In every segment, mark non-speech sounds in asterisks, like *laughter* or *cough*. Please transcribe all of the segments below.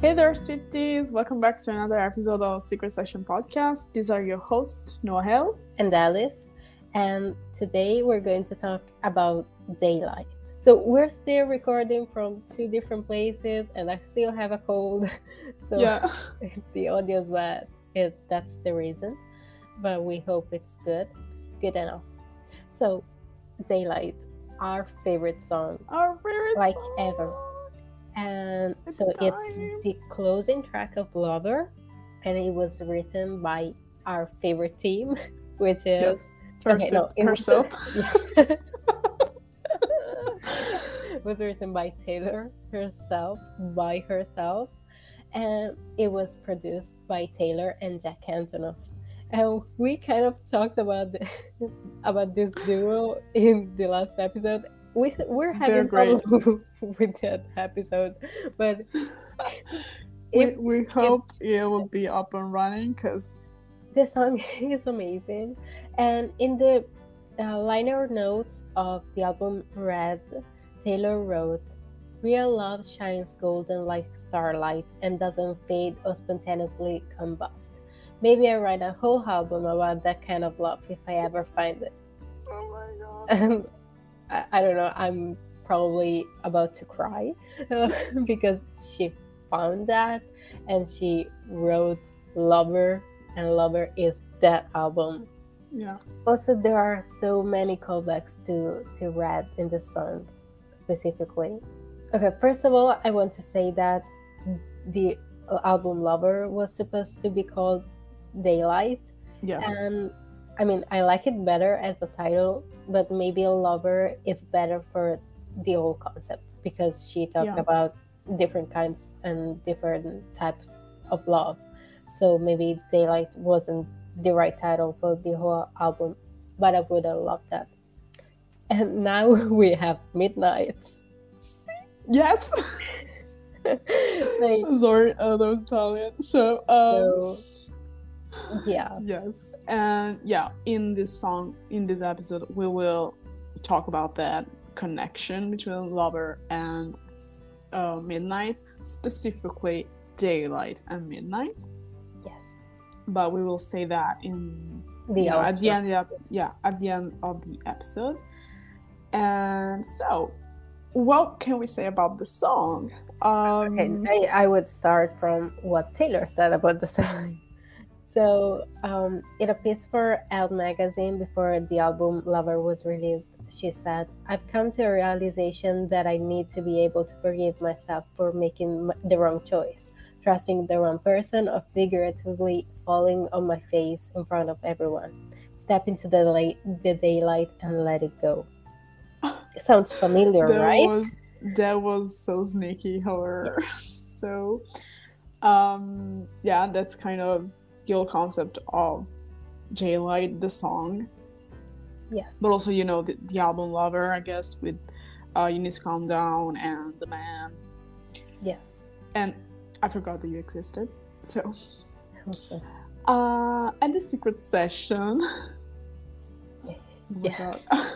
Hey there, sweeties! Welcome back to another episode of Secret Session Podcast. These are your hosts, Noel and Alice, and today we're going to talk about daylight. So we're still recording from two different places, and I still have a cold. *laughs* So yeah. *laughs* the audio is bad. It, that's the reason, but we hope it's good, good enough. So, daylight, our favorite song, our favorite like song. ever and it's so time. it's the closing track of Lover, and it was written by our favorite team, *laughs* which is yes. okay, no, herself. it *laughs* was written by Taylor herself, by herself, and it was produced by Taylor and Jack Antonoff. And we kind of talked about the, *laughs* about this duo in the last episode, we we're having trouble *laughs* with that episode, but *laughs* we, we hope it, it will be up and running because the song *laughs* is amazing. And in the uh, liner notes of the album Red, Taylor wrote, "Real love shines golden like starlight and doesn't fade or spontaneously combust." Maybe I write a whole album about that kind of love if I ever find it. Oh my god. And I, I don't know, I'm probably about to cry *laughs* because she found that and she wrote Lover, and Lover is that album. Yeah. Also, there are so many callbacks to to Red in the song, specifically. Okay, first of all, I want to say that the album Lover was supposed to be called Daylight. Yes. And I mean, I like it better as a title, but maybe lover is better for the whole concept because she talked Yeah. about different kinds and different types of love. So maybe Daylight wasn't the right title for the whole album, but I would have loved that. And now *laughs* we have Midnight. Yes. *laughs* Like, Sorry, uh, that was Italian. So, um, so yeah, yes, and yeah, in this song, in this episode, we will talk about that connection between lover and uh, midnight, specifically daylight and midnight. yes. But we will say that in The you know, at the end, of, yeah, at the end of the episode. And so, what can we say about the song? Um, Okay, I, I would start from what Taylor said about the song. *laughs* So um, it appears for Elle magazine before the album Lover was released. She said, I've come to a realization that I need to be able to forgive myself for making the wrong choice, trusting the wrong person, or figuratively falling on my face in front of everyone. Step into the, light, the daylight and let it go. *laughs* Sounds familiar, that right? was that was so sneaky however *laughs* so um yeah that's kind of concept of Daylight the song Yes. but also you know the, the album lover i guess with uh you need to calm down and the man Yes. and i forgot that you existed so Also, uh and the secret session *laughs* Oh yeah. *laughs*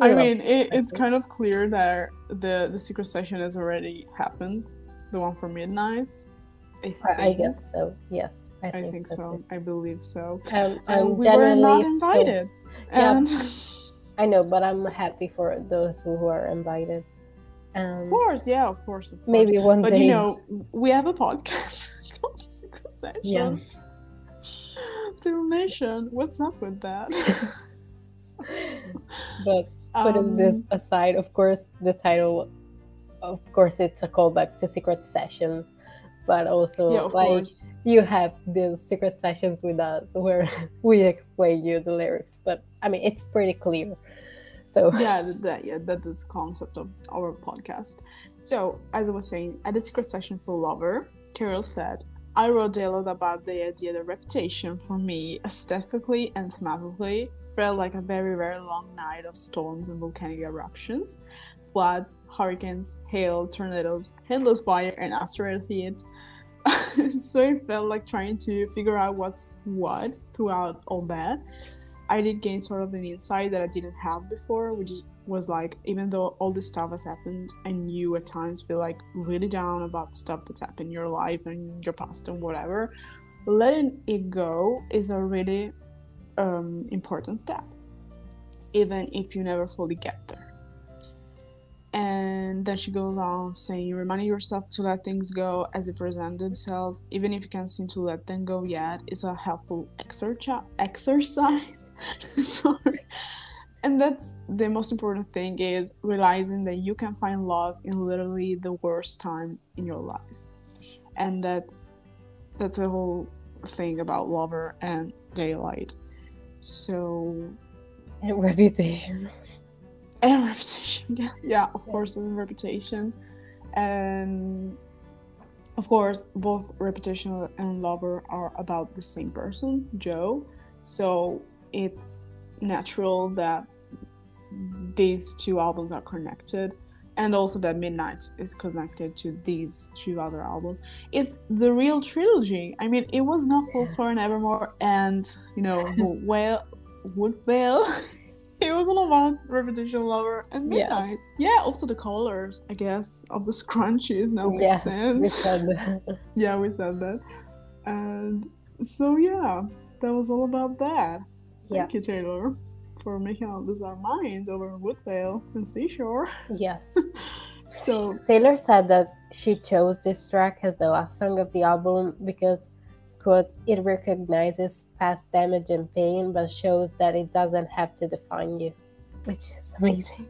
I mean, it, it's kind of clear that the the secret session has already happened, the one for midnight. I, I, I guess so. Yes, I I think, think so. so. too. I believe so. Um, And I'm we were not generally so- invited. Yeah. And *laughs* I know, but I'm happy for those who are invited. of Um, course, yeah, of course, of course. maybe one But day. you know, we have a podcast *laughs* called Secret Session. Yes. To mention, what's up with that? *laughs* but putting this Um, aside, of course, the title, of course, it's a callback to Secret Sessions, but also yeah, like course. You have the Secret Sessions with us where *laughs* we explain you the lyrics. But I mean, it's pretty clear. So yeah, *laughs* that yeah, that is concept of our podcast. So, as I was saying, at the secret session for Lover, Carol said, I wrote a lot about the idea that reputation for me, aesthetically and thematically, felt like a very, very long night of storms and volcanic eruptions, floods, hurricanes, hail, tornadoes, endless fire, and asteroid hit. *laughs* so it felt like trying to figure out what's what throughout all that. I did gain sort of an insight that I didn't have before, which was like even though all this stuff has happened and you at times feel like really down about stuff that's happened in your life and your past and whatever letting it go is a really um, important step even if you never fully get there and then she goes on saying reminding yourself to let things go as they present themselves even if you can't seem to let them go yet is a helpful exerci- exercise. *laughs* Sorry. And that's the most important thing is realizing that you can find love in literally the worst times in your life. And that's that's the whole thing about lover and daylight. So And *laughs* reputation. And *laughs* reputation yeah. Yeah of course and reputation and of course both reputation and lover are about the same person joe. So it's natural that these two albums are connected and also that midnight is connected to these two other albums. It's the real trilogy. I mean it was not folklore and evermore and you know *laughs* well woodvale *laughs* *laughs* it was all about reputation lover and midnight yeah also the colors i guess of the scrunchies now makes Yes, we sense said that. *laughs* yeah we said that and so yeah that was all about that Yeah. thank you taylor for making all this our minds over woodvale and seashore Yes. *laughs* so Taylor said that she chose this track as the last song of the album because, quote, it recognizes past damage and pain, but shows that it doesn't have to define you, which is *laughs* amazing.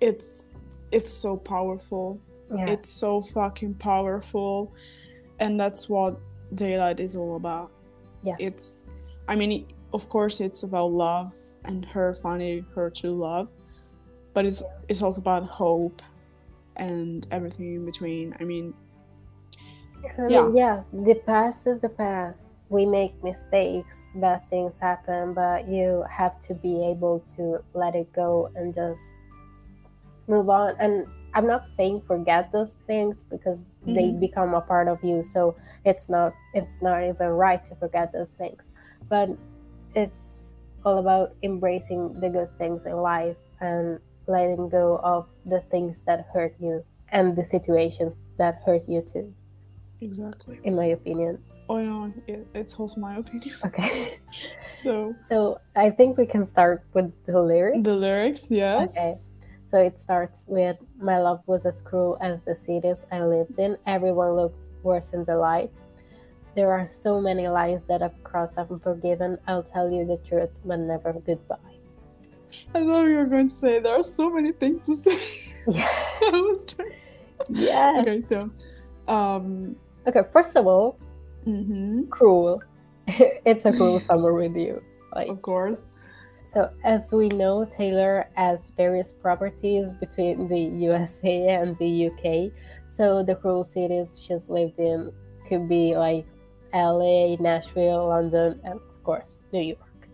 it's it's so powerful Yes. it's so fucking powerful and that's what daylight is all about yes. it's i mean of course it's about love and her finding her true love but it's it's also about hope and everything in between i mean I mean, yeah. yes, the past is the past. We make mistakes, bad things happen, but you have to be able to let it go and just move on. And I'm not saying forget those things because they Mhm. become a part of you. So it's not it's not even right to forget those things. But it's all about embracing the good things in life and letting go of the things that hurt you and the situations that hurt you too exactly in my opinion. oh yeah, it, it's also my opinion *laughs* Okay. so So I think we can start with the lyrics. the lyrics yes Okay. So it starts with My love was as cruel as the cities I lived in. Everyone looked worse in the light. There are so many lines that I've crossed I've forgiven. I'll tell you the truth, but never goodbye. i thought you were going to say there are so many things to say *laughs* Yeah. *laughs* i was trying Yeah. okay so um Okay, first of all, mhm, cruel. *laughs* it's a cruel *laughs* summer with you. Like of course So, as we know, Taylor has various properties between the USA and the UK. So, the cruel cities she's lived in could be like LA, Nashville, London, and of course, New York.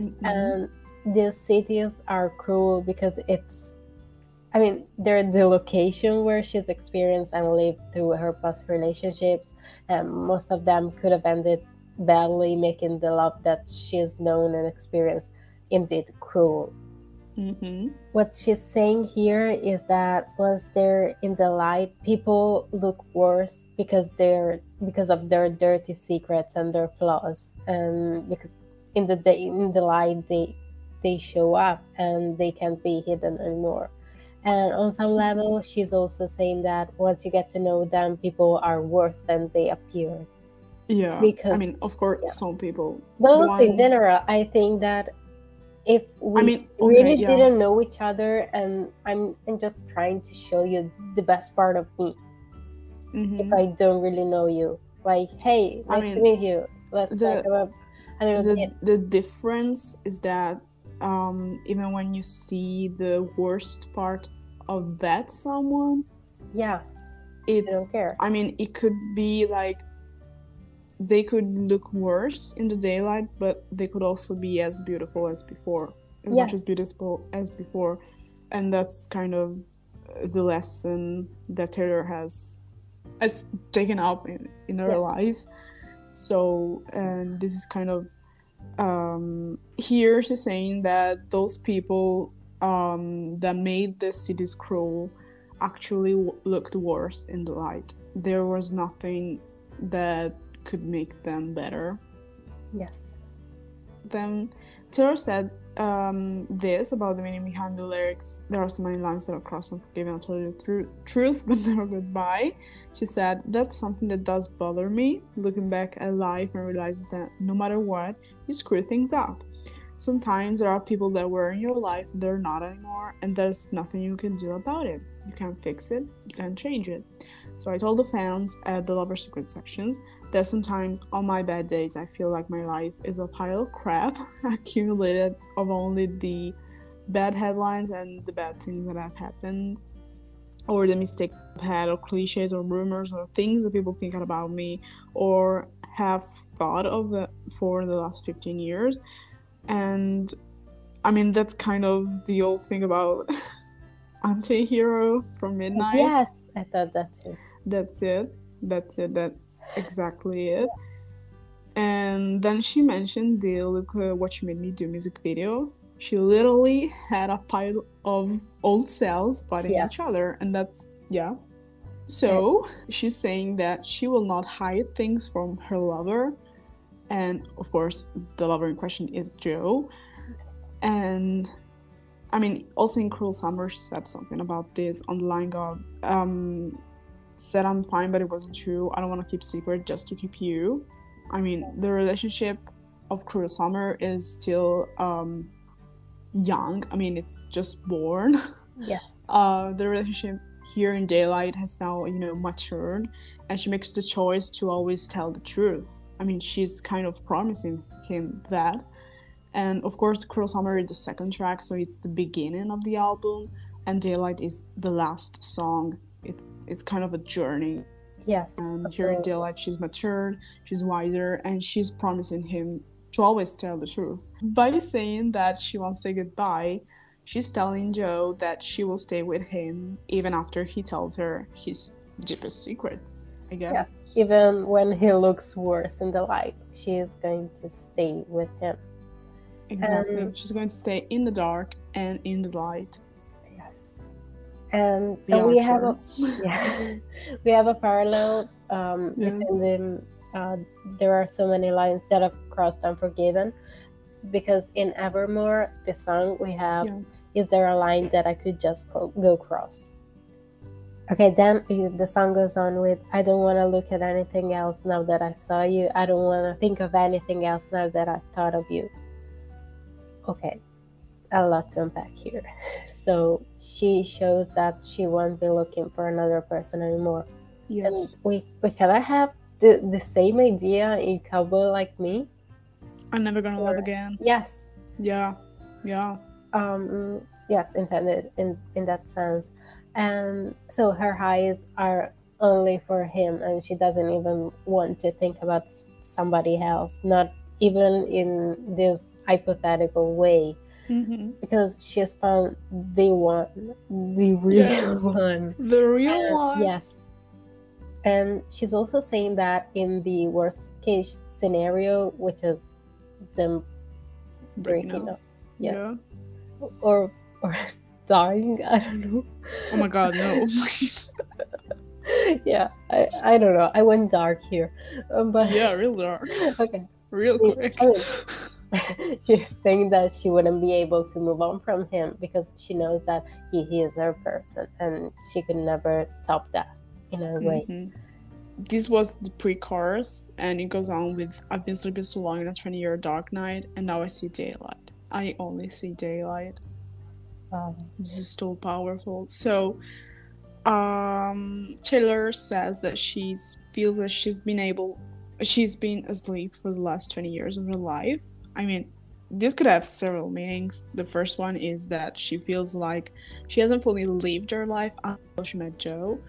Mhm. And these cities are cruel because it's, I mean, they're the location where she's experienced and lived through her past relationships. And most of them could have ended badly, making the love that she's known and experienced indeed cruel. Mhm. What she's saying here is that once they're in the light, people look worse because they're because of their dirty secrets and their flaws, and because in the day in the light they they show up and they can't be hidden anymore. And on some level, she's also saying that once you get to know them, people are worse than they appear. yeah Because i mean of course yeah. some people But also in general, I think that if we i mean okay, really yeah. didn't know each other and I'm, I'm just trying to show you the best part of me Mhm. if i don't really know you like hey I nice mean, to meet you let's the- talk about a little the, the difference is that um, even when you see the worst part of that someone yeah. It's don't care. I mean it could be like they could look worse in the daylight but they could also be as beautiful as before as much as beautiful as before. And that's kind of the lesson that taylor has has taken up in, in her Yes. life. So and this is kind of um here she's saying that those people um, that made the city's scroll actually w- looked worse in the light. There was nothing that could make them better. Yes. Then Taylor said um, this about the meaning behind the lyrics. There are so many lines that are crossed unforgiven. I'll tell you the tru- truth, *laughs* but never goodbye. She said, That's something that does bother me, looking back at life and realizing that no matter what, you screw things up. Sometimes there are people that were in your life, they're not anymore, and there's nothing you can do about it. You can't fix it, you can't change it. So I told the fans at the Lover Secret Sessions that sometimes on my bad days I feel like my life is a pile of crap *laughs* accumulated of only the bad headlines and the bad things that have happened or the mistakes I've had or cliches or rumors or things that people think about me or have thought of for the last 15 years and I mean that's kind of the old thing about *laughs* anti-hero from midnight. Yes, I thought that too. that's it. That's it. That's *laughs* exactly it. And then she mentioned the look uh, what you made me do music video. She literally had a pile of old cells fighting Yes. each other and that's yeah. So she's saying that she will not hide things from her lover and of course the lover in question is joe and I mean, also in Cruel Summer, she said something about this on the line of, um, said I'm fine, but it wasn't true. I don't want to keep secret just to keep you. I mean, the relationship of Cruel Summer is still um, young. I mean, it's just born. *laughs* Yeah. Uh, the relationship here in Daylight has now, you know, matured, and she makes the choice to always tell the truth. I mean, she's kind of promising him that. And of course, Cruel Summer is the second track, so it's the beginning of the album, and Daylight is the last song. It's it's kind of a journey. Yes. And here in. Daylight, she's matured, she's wiser, and she's promising him to always tell the truth. By saying that she won't say goodbye, she's telling Joe that she will stay with him even after he tells her his deepest secrets. I guess. Yes. Even when he looks worse in the light, she is going to stay with him. Exactly. Um, she's going to stay in the dark and in the light. Yes. And uh, we have a *laughs* yeah, we have a parallel um, Yeah. between them. Uh, there are so many lines that have crossed unforgiven because in Evermore, the song we have, Yeah. is there a line that I could just go, go cross? Okay, then the song goes on with I don't want to look at anything else now that I saw you. I don't want to think of anything else now that I thought of you. Okay, a lot to unpack here. *laughs* So she shows that she won't be looking for another person anymore. Yes. And we, we kind of have the, the same idea in Cowboy Like Me. I'm never gonna love again. Yes. Yeah. Yeah. Um, yes, intended in, in that sense. And so her highs are only for him, and she doesn't even want to think about somebody else, not even in this hypothetical way, hmm because she's found the one, the real Yes. *laughs* one. The real And- one. Yes. And she's also saying that in the worst case scenario, which is them Breaking breaking up. up. Yes. Yeah. Or or dying. I don't know. Oh my god, no. *laughs* Yeah, I, I don't know. I went dark here. Um, but yeah, real dark. *laughs* okay. Real quick. I mean- *laughs* She's saying that she wouldn't be able to move on from him because she knows that he, he is her person and she could never top that in a way. Mhm. This was the pre-chorus, and it goes on with "I've been sleeping so long in a 20-year dark night, and now I see daylight. I only see daylight." This is so powerful. So, um, Taylor says that she feels that she's been able, she's been asleep for the last 20 years of her life. I mean, this could have several meanings. The first one is that she feels like she hasn't fully lived her life until she met Joe,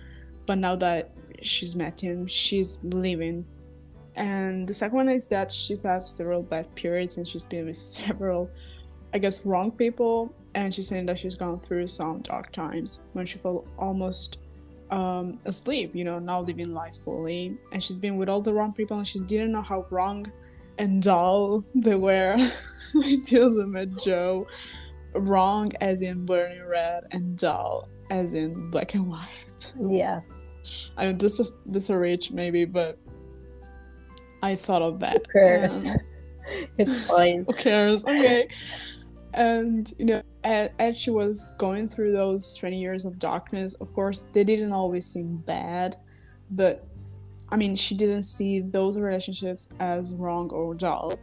but now that she's met him, she's living. And the second one is that she's had several bad periods and she's been with *laughs* several I guess, wrong people, and she's saying that she's gone through some dark times when she felt almost um, asleep, you know, not living life fully. And she's been with all the wrong people, and she didn't know how wrong and dull they were *laughs* until they met Joe. wrong as in burning red and dull as in black and white. Yes. I mean, this is this a reach maybe, but I thought of that. Who cares? and- *laughs* it's fine. *laughs* Who cares? Okay. And you know, as, she was going through those twenty years of darkness, of course, they didn't always seem bad, but I mean, she didn't see those relationships as wrong or dull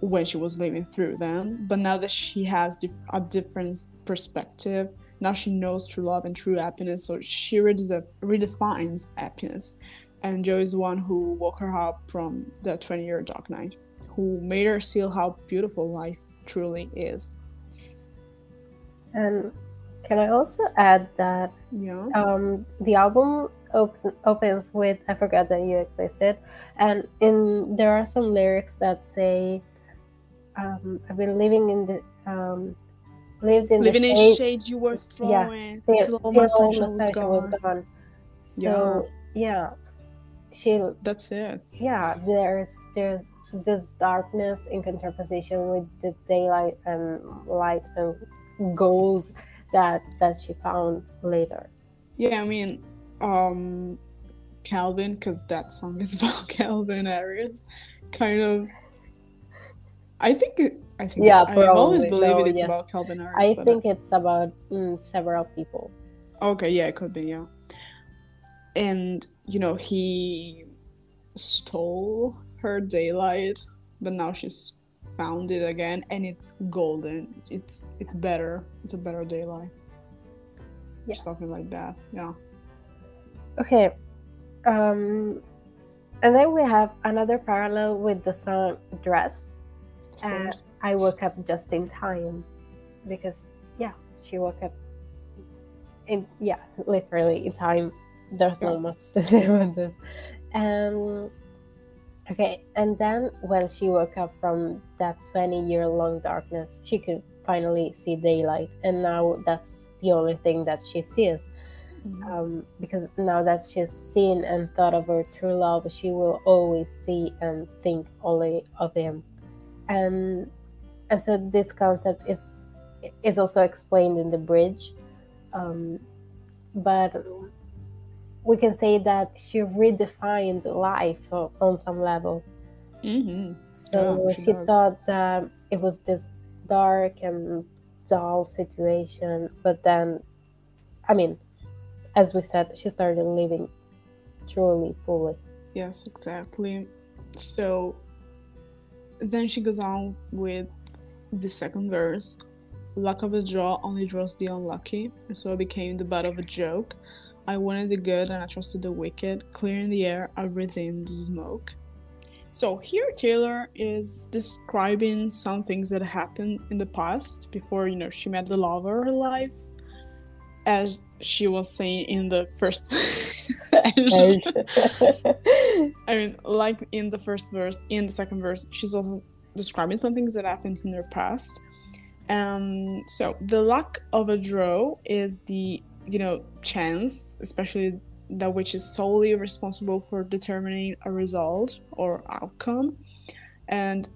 when she was living through them. But now that she has a different perspective, now she knows true love and true happiness, so she redef- redefines happiness. And Joe is the one who woke her up from the 20 year dark night, who made her see how beautiful life truly is. And can I also add that Yeah. um, the album opens, opens with "I forgot that you existed," and in there are some lyrics that say, um, "I've been living in the um, lived in Living the in shade shade you were Yeah, throwing till, till all my sunshine was sunshine was gone. gone." So yeah, she That's it. yeah there's there's this darkness in contraposition with the daylight and light and gold that that she found later. Yeah, I mean, um, Calvin, because that song is *laughs* about Calvin Harris, kind of. I think it. I think. Yeah, I've always believed No, it's yes. about Calvin Harris. I think it's about mm, several people. Okay, yeah, it could be, yeah. And you know, he stole her daylight, but now she's found it again, and it's golden. It's it's better. It's a better daylight. Yes. Something like that. Yeah. Okay. Um, and then we have another parallel with the song "Dress." Uh. I woke up just in time because yeah, she woke up in yeah, literally in time. There's Yeah. not much to *laughs* say about this. Um okay, and then when she woke up from that 20 year long darkness, she could finally see daylight and now that's the only thing that she sees Mhm. um, because now that she's seen and thought of her true love, she will always see and think only of him. And and so this concept is is also explained in the bridge, um, but we can say that she redefined life on some level. Mhm. So Yeah, she she thought that it was this dark and dull situation, but then, I mean, as we said, she started living truly fully. Yes, exactly. So then she goes on with the second verse. Luck of a draw only draws the unlucky, and so I became the butt of a joke. I wanted the good and I trusted the wicked. Clearing the air, I breathed in the smoke. So here Taylor is describing some things that happened in the past before, you know, she met the love of her life. As she was saying in the first *laughs* *laughs* I mean, like in the first verse, in the second verse, she's also describing some things that happened in her past. Um, so the luck of a draw is the you know chance, especially that which is solely responsible for determining a result or outcome, and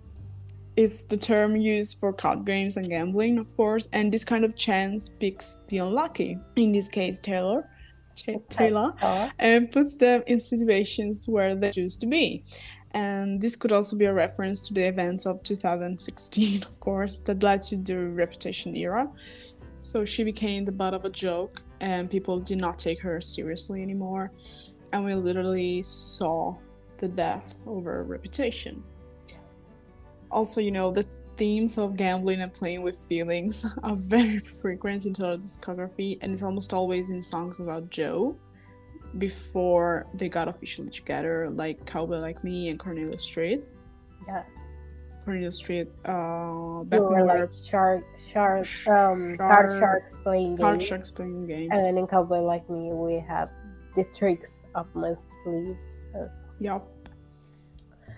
it's the term used for card games and gambling, of course. And this kind of chance picks the unlucky. In this case, Taylor. Taylor and puts them in situations where they choose to be. And this could also be a reference to the events of 2016, *laughs* of course, that led to the reputation era. So she became the butt of a joke, and people did not take her seriously anymore. And we literally saw the death of her reputation. Also, you know, the themes of gambling and playing with feelings *laughs* are very frequent in her discography, and it's almost always in songs about Joe before they got officially together, like Cowboy Like Me and Cornelius Street. yes. Cornelius Street, uh, when were like shark, shark, Sh- um, card shark- sharks playing card games. sharks playing games. And in Cowboy Like Me, we have the tricks up my sleeves. Yup.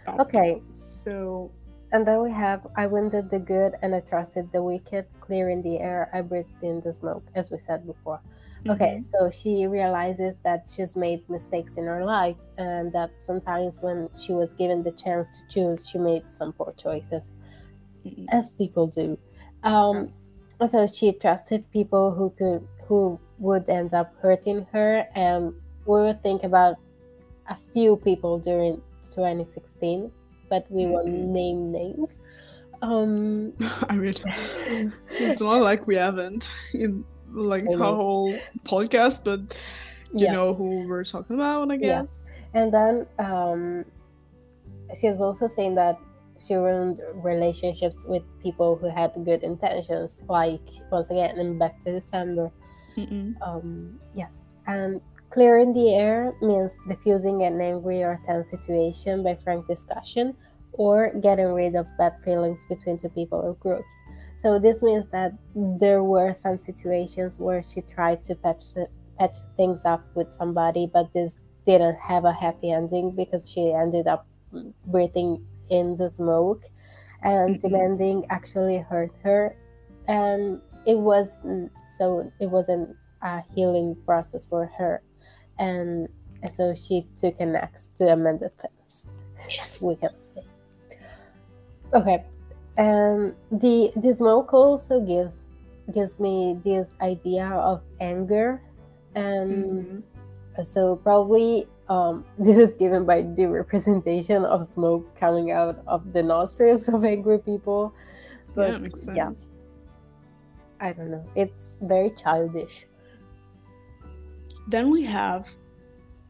Yup. Okay, So, and then we have I wounded the good and I trusted the wicked, clearing the air, I breathed in the smoke, as we said before. Okay, mhm, so she realizes that she's made mistakes in her life and that sometimes when she was given the chance to choose, she made some poor choices, mhm. as people do. Um, so she trusted people who could who would end up hurting her and we will think about a few people during 2016 but we won't Mhm. name names um *laughs* I mean, *laughs* it's not like we haven't in like I whole podcast, but you Yeah. know who we're talking about, I guess. Yes. And then um, she's also saying that she ruined relationships with people who had good intentions, like once again, and back to December. Um, yes. And clearing the air means diffusing an angry or tense situation by frank discussion or getting rid of bad feelings between two people or groups. So this means that there were some situations where she tried to patch patch things up with somebody, but this didn't have a happy ending because she ended up breathing in the smoke, and Mhm. demanding actually hurt her, and it was so it wasn't a healing process for her, and, and so she took an axe to amend the things. We can say. Okay, and the the smoke also gives gives me this idea of anger and Mhm. so probably um, *laughs* this is given by the representation of smoke coming out of the nostrils of angry people but yeah, makes sense. yeah. i don't know it's very childish Then we have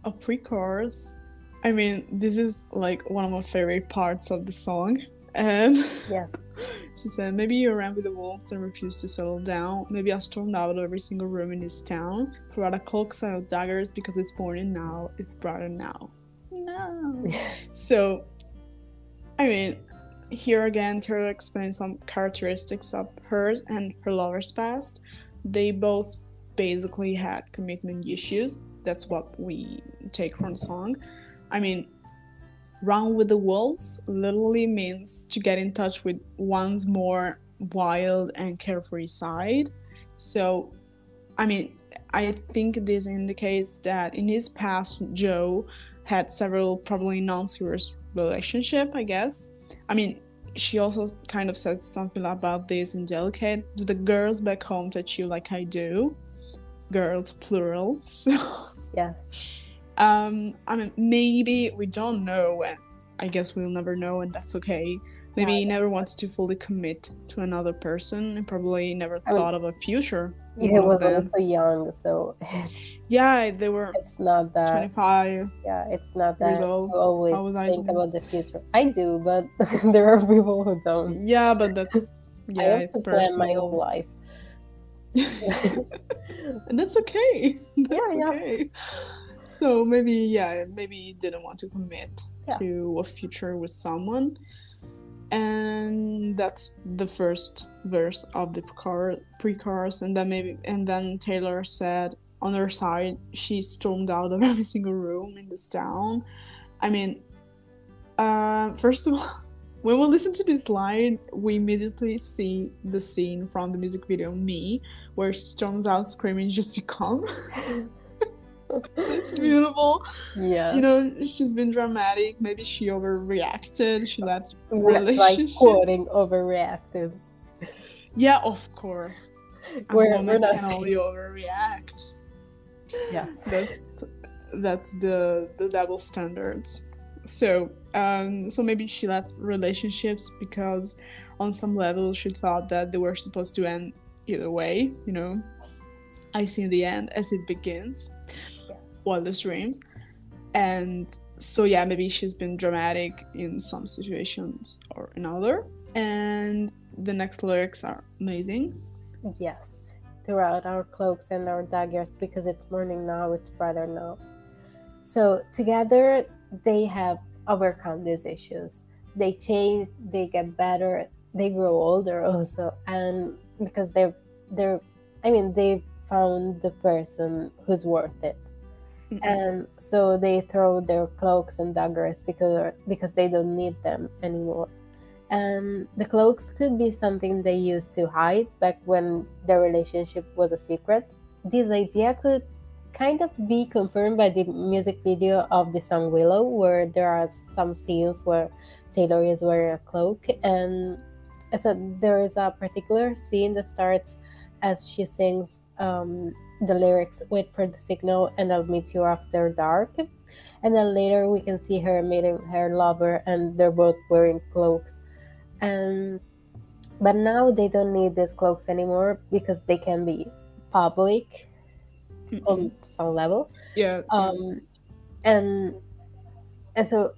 a pre-chorus. I mean, this is like one of my favorite parts of the song. And Yes. *laughs* she said, Maybe you ran with the wolves and refused to settle down. Maybe I stormed out of every single room in this town. Threw out a cloak set of daggers because it's morning now. It's brighter now. No. *laughs* So, I mean, here again, Taylor explains some characteristics of hers and her lover's past. They both basically had commitment issues. That's what we take from the song. I mean, run with the wolves literally means to get in touch with one's more wild and carefree side. So, I mean, I think this indicates that in his past, Joe had several probably non-serious relationship. I guess. I mean, she also kind of says something about this in Delicate. Do the girls back home touch you like I do? Girls, plural. *laughs* So, yes um, I mean, maybe we don't know, and I guess we'll never know, and that's okay. Maybe Yeah, he never wants to fully commit to another person, and probably never I mean, thought of a future. with he was them. also young so Yeah, they were it's not that 25. yeah it's not that you always How was I think about the future i do but *laughs* there are people who don't Yeah, but that's *laughs* i have it's to plan my whole life *laughs* and that's okay. That's yeah. okay. So maybe yeah, maybe he didn't want to commit Yeah. to a future with someone, and that's the first verse of the pre-chor- pre-chorus, and then maybe and then Taylor said on her side she stormed out of *laughs* every single room in this town. I mean, uh, first of all. *laughs* When we listen to this line, we immediately see the scene from the music video "Me," where she storms out screaming just to come. *laughs* it's beautiful. yeah You know, she's been dramatic. Maybe she overreacted. She let We're, like relationship- quoting overreacted Yeah, of course. A We're- woman we're not can only overreact. yes That's that's the the double standards. So um so maybe she left relationships because on some level she thought that they were supposed to end either way, you know. I see the end as it begins. Wildest dreams and so yeah maybe she's been dramatic in some situations or another and the next lyrics are amazing Yes, throughout our cloaks and our daggers because it's morning now, it's brighter now. So together they have overcome these issues. They change, they get better, they grow older also, and because they're they're I mean they found the person who's worth it. And so they throw their cloaks and daggers because because they don't need them anymore. And the cloaks could be something they used to hide back when their relationship was a secret. This idea could kind of be confirmed by the music video of the song Willow, where there are some scenes where Taylor is wearing a cloak, and so there is a particular scene that starts as she sings um, the lyrics "Wait for the signal and I'll meet you after dark," and then later we can see her meeting her lover, and they're both wearing cloaks. And but now they don't need these cloaks anymore because they can be public on some level. Yeah. Um, and and so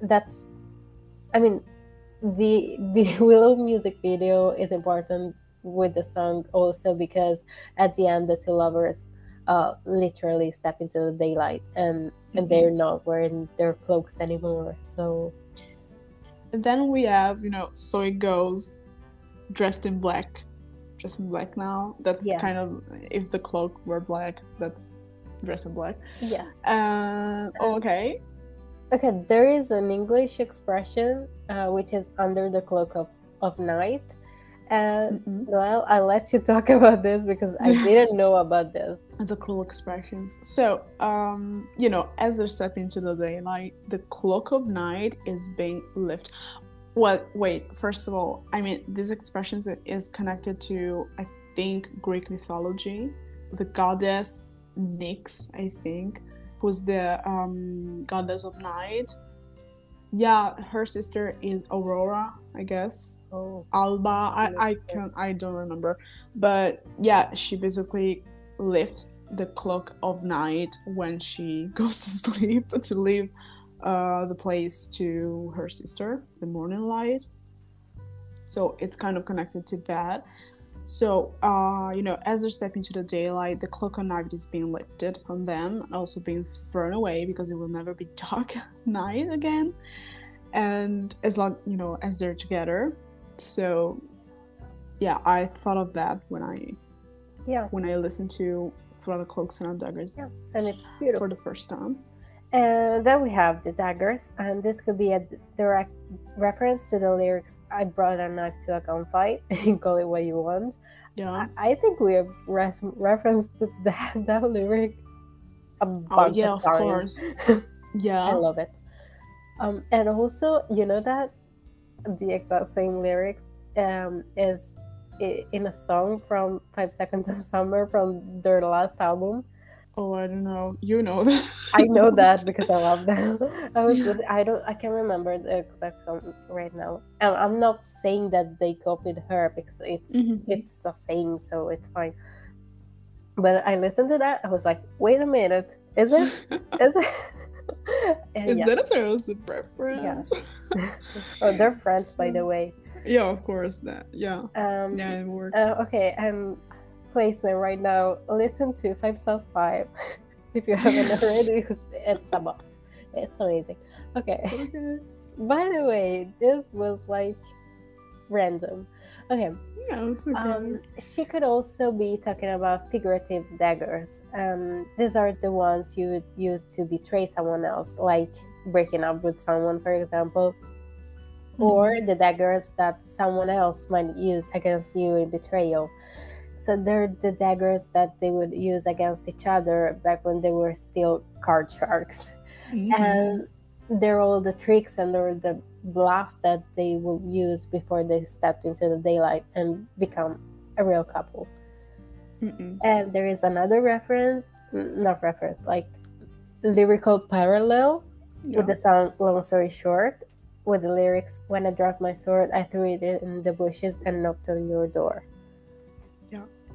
that's, I mean, the *laughs* the Willow music video is important with the song also because at the end the two lovers uh literally step into the daylight and and Mhm. they're not wearing their cloaks anymore so And then we have, you know, so it goes dressed in black. Dressed in black now. That's kind of if the cloak were black, that's dressed in black. yeah Uh, okay. okay there is an english expression uh, which is under the cloak of, of night and Mm-mm. well i'll let you talk *laughs* about this because i didn't know about this It's a cool expressions. So, um, you know, as they're stepping into the daylight, the cloak of night is being lifted. Well, wait. First of all, I mean, this expression is connected to, I think, Greek mythology. The goddess Nyx, I think, who's the um, goddess of night. Yeah, her sister is Aurora, I guess. oh Alba. I, I can I don't remember, but yeah, she basically lifts the clock of night when she *laughs* goes to sleep *laughs* to leave uh, the place to her sister, the morning light. So it's kind of connected to that. So uh, you know, as they step into the daylight, the cloak of night is being lifted from them, and also being thrown away because it will never be *laughs* dark night again. And as long you know, as they're together, so yeah i thought of that when i yeah when i listened to for the cloaks and daggers Yeah. and it's beautiful for the first time And then we have the daggers, and this could be a direct reference to the lyrics I brought a knife to a gunfight. *laughs* Call it what you want. yeah I, I think we have res- referenced *laughs* that, that lyric a bunch oh bunch yeah of of times. course *laughs* I love it. Um, and also, you know that the exact same lyrics um, is in a song from Five Seconds of Summer from their last album. Oh i don't know you know *laughs* that I know that because I love them. *laughs* I was. I don't. I can't remember the exact song right now. And I'm not saying that they copied her because it's Mhm. it's a saying, so it's fine. But I listened to that. I was like, wait a minute, is it? *laughs* Is it? is yeah. that a Taylor Swift reference oh, they're friends, by the way. yeah of course that yeah Um, yeah it works uh, okay, and placement right now. Listen to 5SOS5 *laughs* if you haven't *laughs* already. It's about. It's amazing. Okay. okay By the way, this was like random. Okay. yeah it's okay Um, she could also be talking about figurative daggers. Um, these are the ones you would use to betray someone else, like breaking up with someone, for example, or the daggers that someone else might use against you in betrayal. So they're the daggers that they would use against each other back when they were still card sharks Mhm. and they're all the tricks and they're the bluffs that they will use before they stepped into the daylight and become a real couple. Mm-mm. And there is another reference, not reference, like lyrical parallel yeah. with the song Long Story Short, with the lyrics When I dropped my sword, I threw it in the bushes and knocked on your door.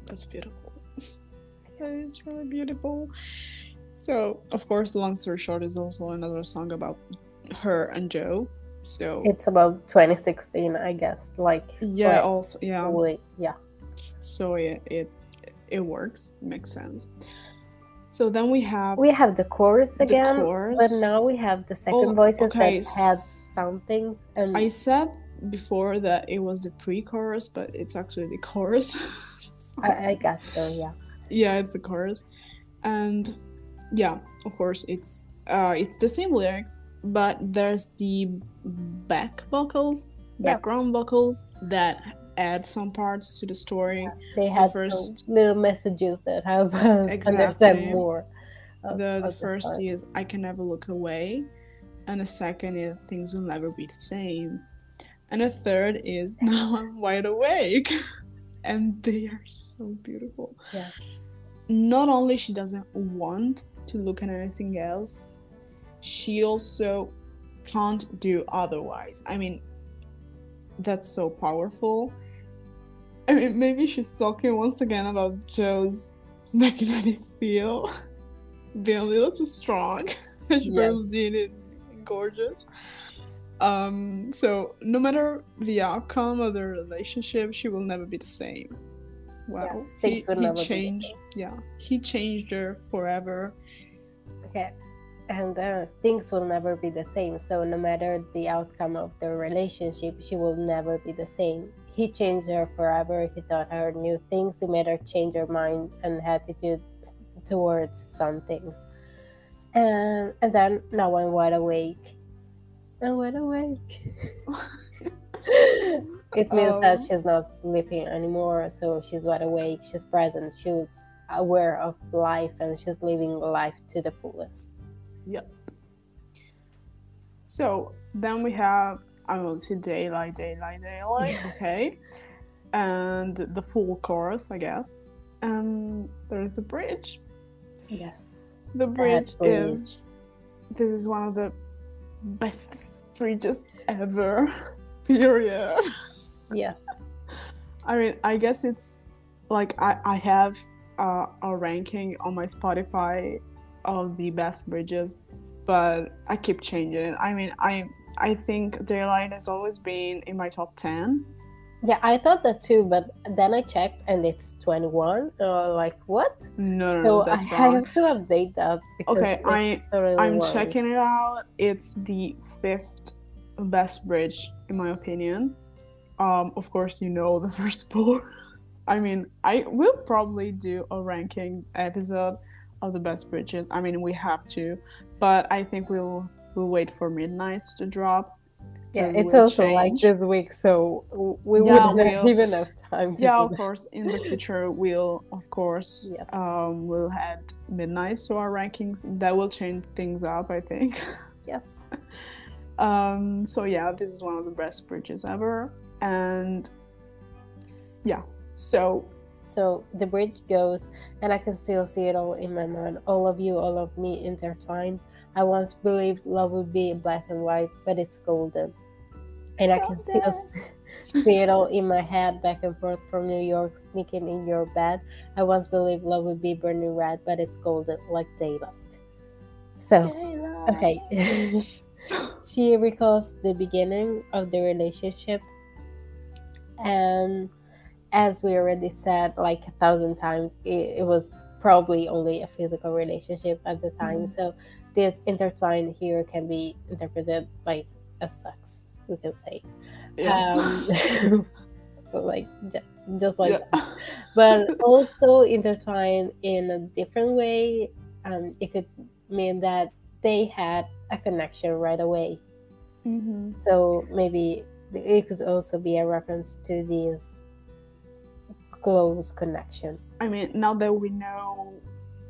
That's beautiful. *laughs* that is really beautiful. So, of course, Long Story Short is also another song about her and Joe. So, It's about 2016, I guess. Like, yeah, also, yeah. wait, yeah. So it, it it works, makes sense. So then we have We have the chorus the again, chorus. but now we have the second Oh, voices okay, that have s- sound things. And I said before that it was the pre-chorus, but it's actually the chorus. *laughs* So- I, I guess so, yeah. yeah, it's the chorus, and yeah, of course, it's uh, it's the same lyrics, but there's the back vocals, Yeah. background vocals that add some parts to the story. They had first- little messages that help us *laughs* Exactly. understand more. of- the the first story. is I can never look away, and the second is things will never be the same. And the third is *laughs* Now I'm Wide Awake. *laughs* and *laughs* they are so beautiful. Yeah. Not only she doesn't want to look at anything else, she also can't do otherwise. I mean, that's so powerful. I mean, maybe she's talking once again about Joe's *laughs* magnetic field being a little too strong. *laughs* she Yeah. did it gorgeous. Um, so no matter the outcome of the relationship, she will never be the same. Wow, things will never be the changed. Yeah, he changed her forever. Okay. And uh, things will never be the same. So, no matter the outcome of the relationship, she will never be the same. He changed her forever. He taught her new things. He made her change her mind and attitude towards some things. And, and then now I'm wide awake. I'm wide awake. *laughs* it means that Um. she's not sleeping anymore. So she's wide awake. She's present. She's aware of life and she's living life to the fullest. Yep. So then we have I will say daylight, daylight, daylight. Okay, and the full chorus, I guess. And there's the bridge. Yes. The bridge bridge. is this is one of the best bridges ever. *laughs* Period. Yes. I mean, I guess it's like I, I have uh, a ranking on my Spotify of the best bridges, but I keep changing it. I mean, I I think Daylight has always been in my top ten. Yeah, I thought that too, but then I checked and it's 21. Uh, like, what? No, no, So no, I that's *laughs* wrong. have to update that because Okay, I I'm wrong. checking it out. It's the fifth best bridge in my opinion. Um, of course, you know the *laughs* first four. I mean, I will probably do a ranking episode of the best bridges. I mean, we have to, but I think we'll we'll wait for midnights to drop. Yeah, it's also like this week, so we Yeah, wouldn't have we'll- even have time to Yeah, of course. In the future, we'll of course Yes. um, we'll add midnights to our rankings. That will change things up, I think. Yes. *laughs* Um, so yeah, this is one of the best bridges ever, and yeah. So So the bridge goes, and I can still see it all in my mind. All of you, all of me intertwined. I once believed love would be black and white, but it's golden. And I can still see it all in my head, back and forth from New York, sneaking in your bed. I once believed love would be burning red, but it's golden, like daylight. So, okay. *laughs* she recalls the beginning of the relationship and as we already said like a thousand times it, it was probably only a physical relationship at the time Mhm. so this intertwine here can be interpreted like as sex we can say yeah. um *laughs* so, like ju- just like yeah. that but also intertwined in a different way um, it could mean that they had a connection right away hmm so maybe it could also be a reference to this close connection. I mean, now that we know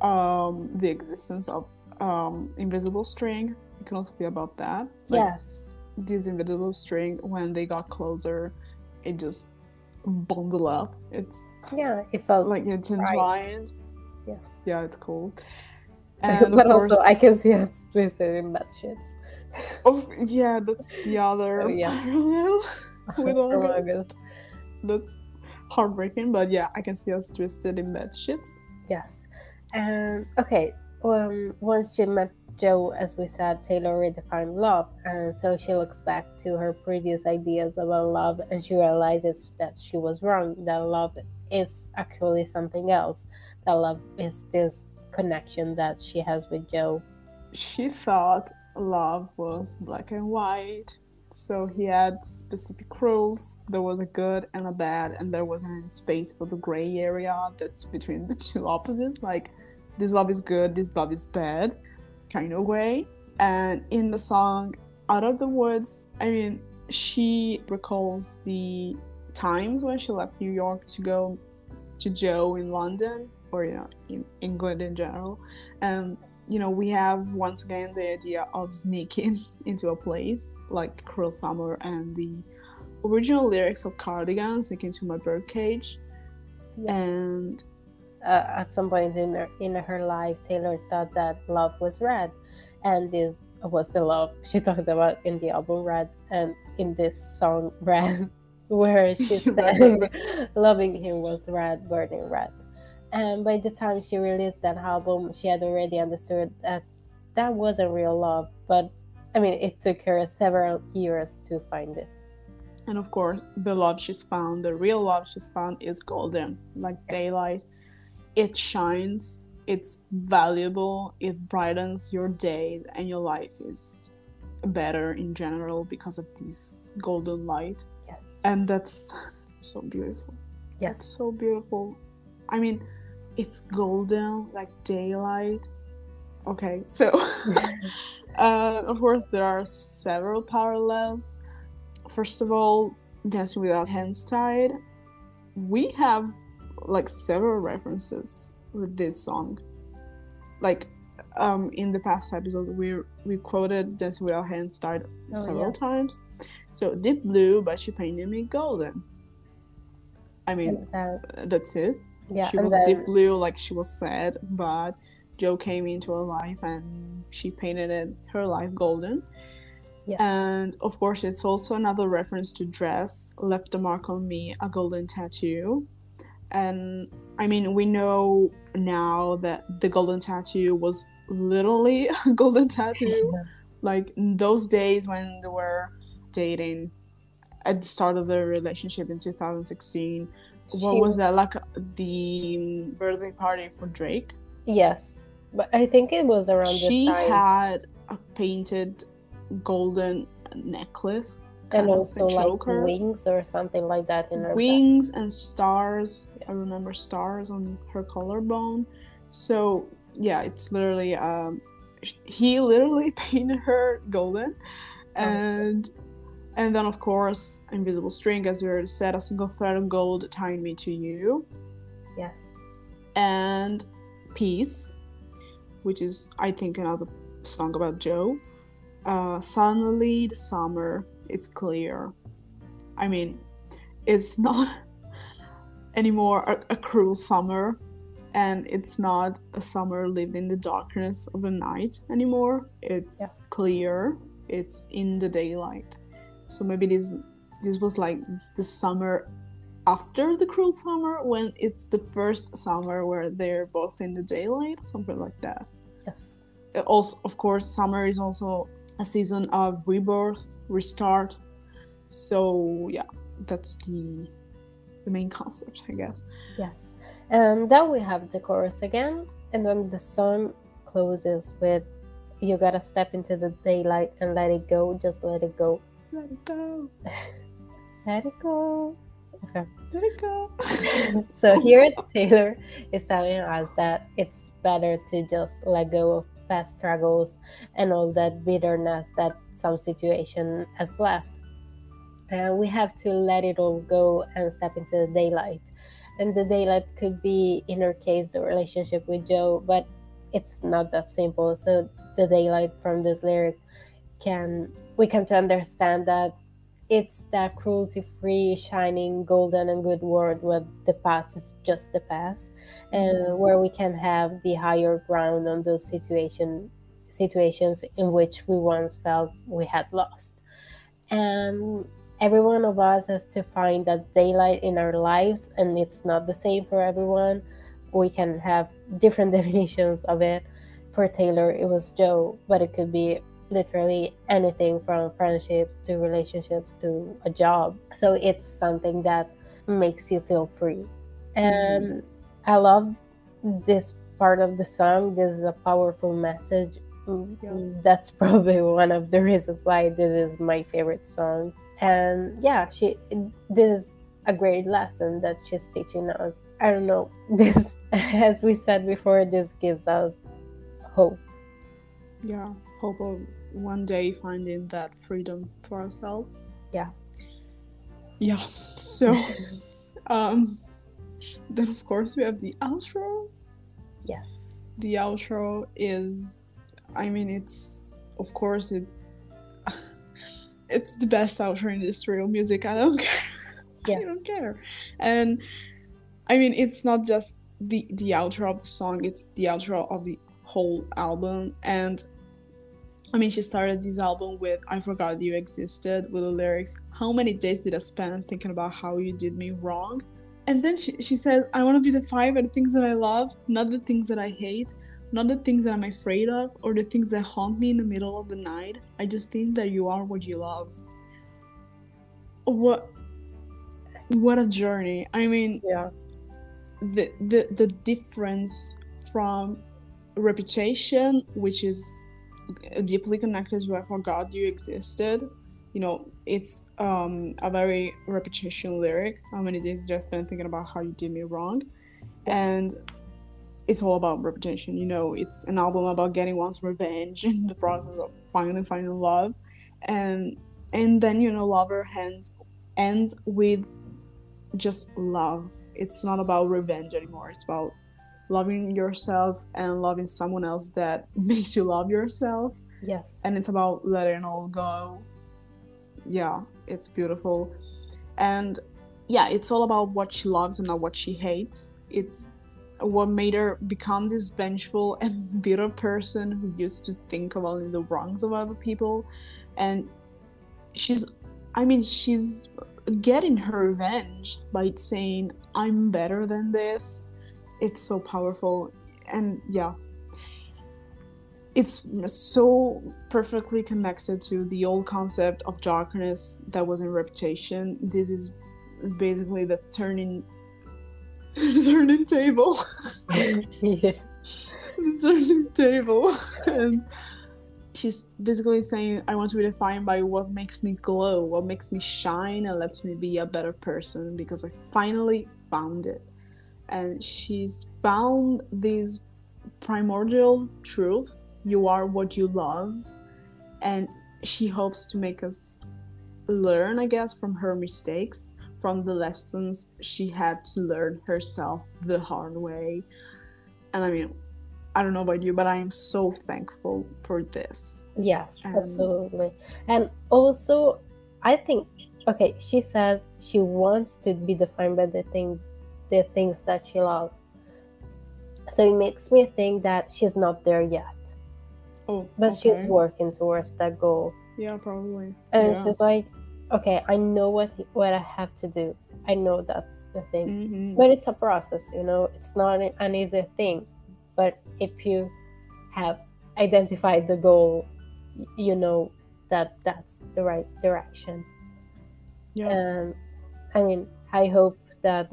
um, the existence of um, invisible string, it can also be about that. Like, yes. This invisible string, when they got closer, it just bundled up. It's Yeah, it felt like it's entwined. yes. Yeah, it's cool. *laughs* And but course, also, I can see us twisted in bad shits. oh, yeah, that's the *laughs* other Oh, yeah. parallel *laughs* with August. August. That's heartbreaking, but yeah, I can see us twisted in bed shit. Yes. Um, okay. Um, once she met Joe, as we said, Taylor redefined love, and so she looks back to her previous ideas about love, and she realizes that she was wrong. That love is actually something else. That love is this connection that she has with Joe. she thought love was black and white. So he had specific rules. There was a good and a bad, and there wasn't any space for the gray area that's between the *laughs* two opposites. Like, this love is good, this love is bad, kind of way. And in the song Out of the Woods, I mean, she recalls the times when she left New York to go to Joe in London, or, you know, in England in general. And you know, we have once again the idea of sneaking *laughs* into a place like Cruel Summer and the original lyrics of Cardigan, Sneaking to My Birdcage. And uh, at some point in her, in her life, Taylor thought that love was red, and this was the love she *laughs* talked about in the album Red and in this song *laughs* Red, where she *laughs* said loving him was red, burning red. And by the time she released that album, she had already understood that that wasn't real love. But I mean, it took her several years to find it. And of course, the love she's found, the real love she's found, is golden, like daylight. It shines, it's valuable, it brightens your days, and your life is better in general because of this golden light. Yes. And that's so beautiful. Yes. It's so beautiful. I mean, it's golden, like daylight. Okay, so *laughs* uh, of course, there are several parallels. First of all, Dancing With Our Hands Tied. We have like several references with this song. Like um, in the past episode, we we quoted Dancing With Our Hands Tied Oh, several yeah. times. So Deep Blue, but she painted me golden. I mean, that's it yeah, she was then- deep blue like she was sad but joe came into her life and she painted it her life golden Yeah. and of course it's also another reference to dress left a mark on me a golden tattoo and i mean we know now that the golden tattoo was literally *laughs* a golden tattoo. *laughs* Like those days when they were dating at the start of their relationship in 2016 what She- was that like the birthday party for drake? Yes, but I think it was around she this time, had a painted golden necklace and also like wings or something like that in her back. wings and stars. I remember stars on her collarbone. So yeah it's literally um he literally *laughs* painted her golden. Oh. and and then of course invisible string as we already said a single thread of gold tying me to you. Yes, and peace which is i think another song about joe. Uh suddenly the summer it's clear. I mean it's not *laughs* anymore a, a cruel summer and it's not a summer lived in the darkness of the night anymore. It's Yeah. clear. It's in the daylight. So maybe this this was like the summer after the cruel summer when it's the first summer where they're both in the daylight something like that. Yes, also of course summer is also a season of rebirth restart so yeah that's the the main concept i guess yes. And then we have the chorus again, and then the song closes with "You gotta step into the daylight and let it go, just let it go, let it go *laughs* let it go." Okay. let it go *laughs* so here Taylor is telling us that it's better to just let go of past struggles and all that bitterness that some situation has left. And we have to let it all go and step into the daylight. And the daylight could be, in her case, the relationship with Joe, but it's not that simple. So the daylight from this lyric can we come to understand that it's that cruelty free, shining, golden, and good world where the past is just the past, and mm-hmm. where we can have the higher ground on those situation situations in which we once felt we had lost. And every one of us has to find that daylight in our lives, and it's not the same for everyone. We can have different *laughs* definitions of it. For Taylor, it was Joe, but it could be literally anything from friendships to relationships to a job. So it's something that makes you feel free. Mm-hmm. And I love this part of the song. This is a powerful message. That's *laughs* probably one of the reasons why this is my favorite song. And yeah, she this is a great lesson that she's teaching us. I don't know. *laughs* This as we said before, this gives us hope. yeah hope of one day finding that freedom for ourselves Yeah. yeah so *laughs* um then of course we have the outro Yes. the outro is i mean it's of course it's *laughs* it's the best outro in of music. I don't *laughs* care. Yeah. I don't care. And I mean, it's not just the the outro of the song; it's the outro of the whole album. And I mean, she started this album with "I Forgot You Existed" with the lyrics, "How many days did I spend thinking about how you did me wrong?" And then she she says, "I want to be defined by the things that I love, not the things that I hate." Not the things that I'm afraid of or the things that haunt me in the middle of the night. I just think that you are what you love. What what a journey. I mean, Yeah. the the, the difference from reputation, which is deeply connected to I forgot you existed. You know, it's um, a very reputation lyric. How many days did I spend thinking about how you did me wrong? And it's all about reputation. You know, it's an album about getting one's revenge *laughs* in the process of finally finding love, and and then you know, lover ends ends with just love. It's not about revenge anymore. It's about loving yourself and loving someone else that *laughs* makes you love yourself. Yes. And it's about letting all go. Yeah, it's beautiful. And yeah, it's all about what she loves and not what she hates. It's what made her become this vengeful *laughs* and bitter person who used to think of only the wrongs of other people. And she's, I mean, she's getting her revenge by saying, I'm better than this. It's so powerful. And yeah, it's so perfectly connected to the old concept of darkness that was in Reputation. This is basically the turning *laughs* turning table. *laughs* *laughs* yeah. turning table. and she's basically saying, I want to be defined by what makes me glow, what makes me shine, and lets me be a better person because I finally found it. And she's found this primordial truth you are what you love. And she hopes to make us learn, I guess, from her mistakes, from the lessons she had to learn herself the hard way. And I mean, I don't know about you, but I am so thankful for this. Yes, Um, absolutely. And also, I think okay, she says she wants to be defined by the thing the things that she loves. So it makes me think that she's not there yet. Oh, But she's working towards that goal. Yeah, probably. And yeah. she's like, Okay, I know what what I have to do. I know that's the thing. Mhm. But it's a process, you know, it's not an easy thing. But if you have identified the goal, you know that that's the right direction. Yeah. And I mean, I hope that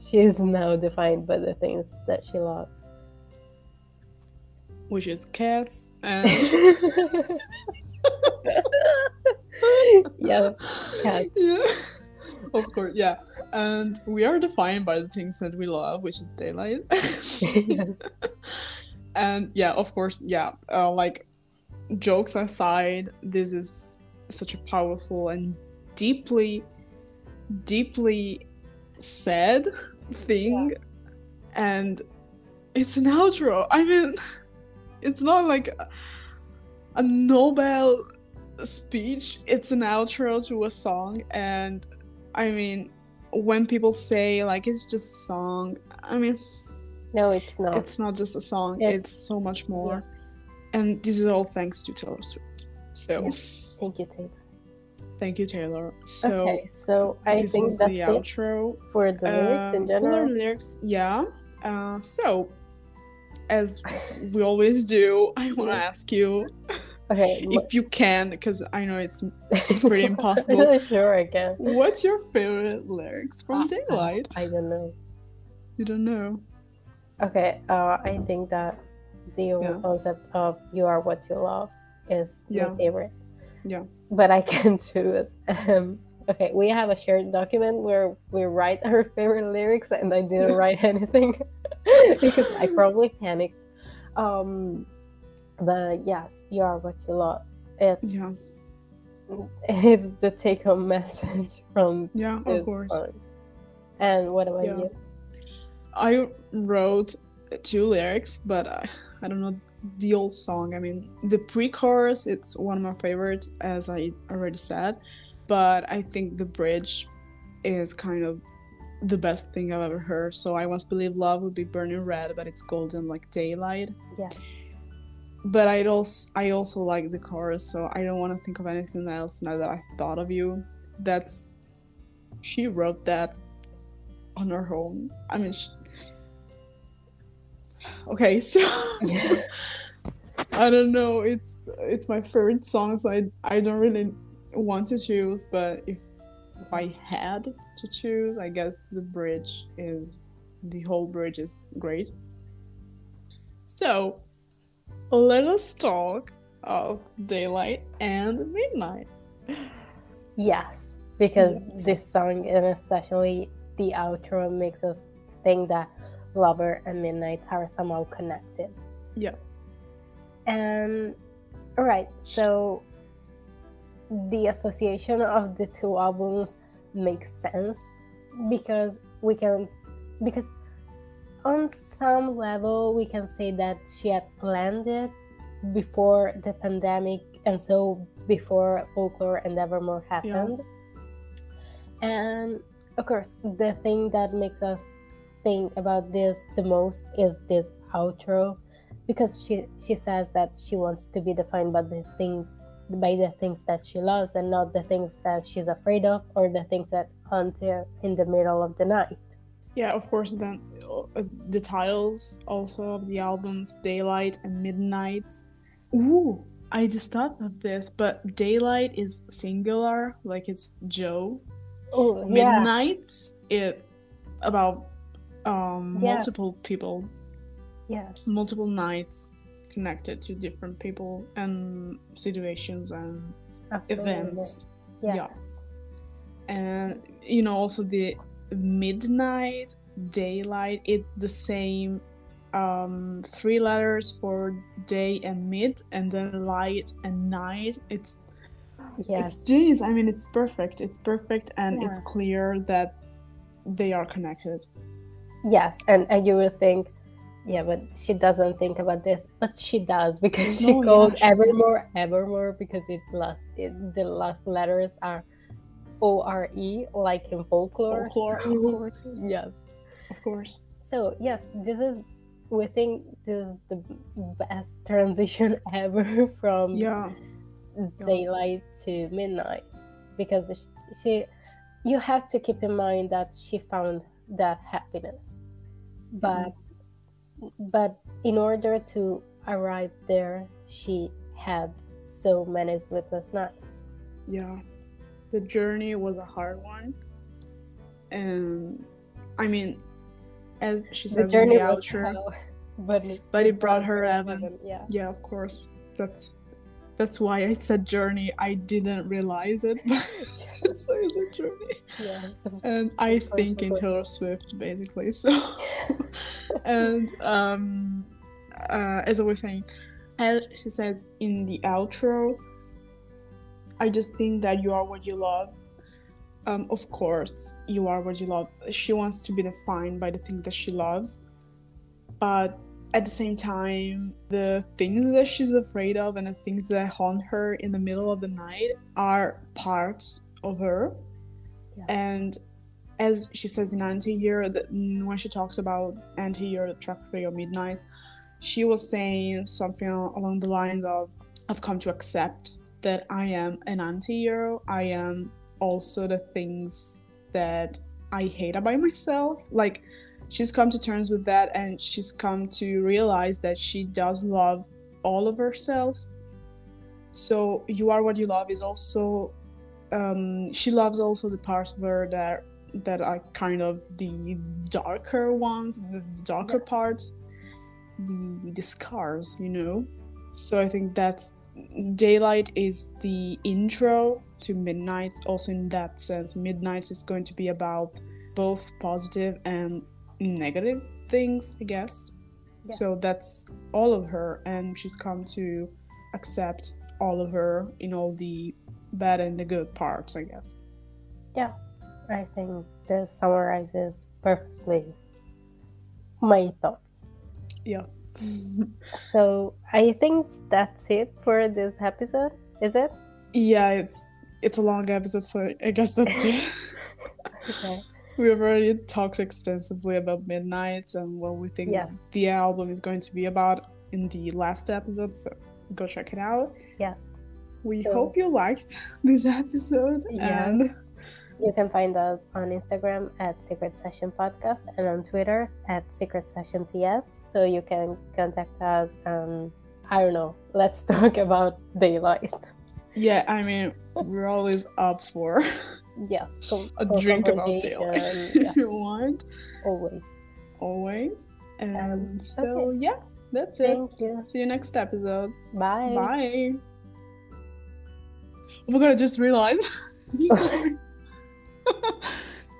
she is now defined by the things that she loves. Which is cats and *laughs* yes, cats. *laughs* yeah. Of course, yeah. And we are defined by the things that we love, which is daylight. *laughs* yes. and yeah, of course, yeah. Uh, like jokes aside, this is such a powerful and deeply, deeply sad *laughs* thing, Yes. and it's an outro. I mean, *laughs* it's not like a, a Nobel speech. It's an outro to a song, and I mean, when people say like it's just a song, I mean, No, it's not. it's not just a song. It's- It's, so much more, and this is all thanks to Taylor Swift. So, *laughs* Thank you, Taylor. Thank you, Taylor. So. okay, so I this think was that's the it outro. for the lyrics in Um, for the general. lyrics, yeah. Uh, so, as we always do, I *laughs* want to ask you Okay, *laughs* if you can, because I know it's *laughs* pretty impossible. sure I can. What's your favorite lyrics from Uh, Daylight? I don't know. You don't know. Okay, uh, I think that the Yeah. concept of "you are what you love" is Yeah. my favorite. Yeah. But I can *laughs* choose. Um, okay, we have a shared document where we write our favorite lyrics, and I didn't *laughs* write anything *laughs* because I probably panicked. Um, but yes, "you are what you love." It's Yeah, it's the take-home message from yeah, of course. song. And what about Yeah. you? I wrote two lyrics, but I, I don't know the old song. I mean, the pre-chorus it's one of my favorites, as I already said, but I think the bridge is kind of the best thing I've ever heard. So I once believed love would be burning red, but it's golden like daylight. Yeah. But I also I also like the chorus, so I don't want to think of anything else now that I thought of you. That's she wrote that on her own. I mean, she... okay, so *laughs* *laughs* I don't know. It's it's my favorite song, so I I don't really want to choose. But if if I had to choose, I guess the bridge is the whole bridge is great. So let us talk of daylight and midnight. Yes, because yes. this song and especially the outro makes us think that Lover and Midnight are somehow connected. Yeah. Um, and all right, so the association of the two albums makes sense because we can because on some level we can say that she had planned it before the pandemic and so before folklore and evermore happened yeah. and of course the thing that makes us think about this the most is this outro because she she says that she wants to be defined by the thing by the things that she loves and not the things that she's afraid of or the things that haunt her in the middle of the night. Yeah, of course. Then uh, the titles also of the albums, Daylight and Midnight. Ooh, I just thought of this, but Daylight is singular, like it's Joe. Oh, yeah. Midnights it about um yes. multiple people. Yes. Multiple nights connected to different people and situations and Absolutely. events. Yes. Yeah. And you know also the midnight, daylight, it's the same um three letters for day and mid and then light and night. It's yes. it's genius. I mean it's perfect. It's perfect and yeah. it's clear that they are connected. Yes, and, and you will think yeah, but she doesn't think about this, but she does because she no, called yeah, Evermore Evermore because it last it, the last letters are O R E like in folklore. Folklore, so, of course. *laughs* yes, of course. So yes, this is we think this is the best transition *laughs* ever from yeah daylight to midnight because she you have to keep in mind that she found that happiness but mm-hmm but in order to arrive there, she had so many sleepless nights. Yeah, the journey was a hard one, and I mean, as she said, the journey the outro, hell, *laughs* but it, but it brought her heaven. heaven. Yeah, yeah, of course. That's that's why I said journey. I didn't realize it. *laughs* but it's a journey. Yeah, and I think in Taylor Swift basically. So, *laughs* and um, uh, as I was saying, as she says in the outro, I just think that you are what you love. Um, of course, you are what you love. She wants to be defined by the thing that she loves, but at the same time, the things that she's afraid of and the things that haunt her in the middle of the night are parts of her. Yeah. And as she says in Anti-Hero, that when she talks about Anti-Hero, track three of Midnight, she was saying something along the lines of, I've come to accept that I am an anti-hero. I am also the things that I hate about myself. Like, she's come to terms with that and she's come to realize that she does love all of herself. So you are what you love is also um, she loves also the parts of her that that are kind of the darker ones the darker parts the the scars you know? So i think that's daylight is the intro to midnight also in that sense. Midnight is going to be about both positive and negative things, I guess. Yes. So that's all of her, and she's come to accept all of her in all the bad and the good parts, I guess. Yeah, I think this summarizes perfectly my thoughts. Yeah. *laughs* So I think that's it for this episode. Is it? yeah, it's it's a long episode, so I guess that's *laughs* it. Okay. We've already talked extensively about Midnight and what we think Yes. the album is going to be about in the last episode, so go check it out. Yes. We So- hope you liked *laughs* this episode Yes. and You can find us on Instagram at Secret Session Podcast and on Twitter at Secret Session TS. So you can contact us. Um, I don't know. Let's *laughs* talk about daylight. yeah, I mean we're always up for *laughs* Yes. a drink daylight *laughs* yeah, if you want. always. Always. And Um, so yeah, that's it. Thank you. See you next episode. Bye. Bye. Oh my god, I just realized. *laughs*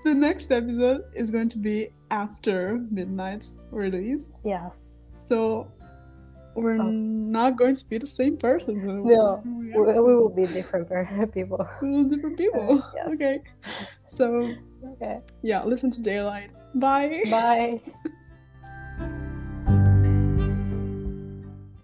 The next episode is going to be after Midnight's release. Yes. So we're Oh. not going to be the same person. No, We *laughs* We, will be different people. different *laughs* people. Yes. Okay. So Okay. yeah, listen to Daylight. Bye. Bye. *laughs*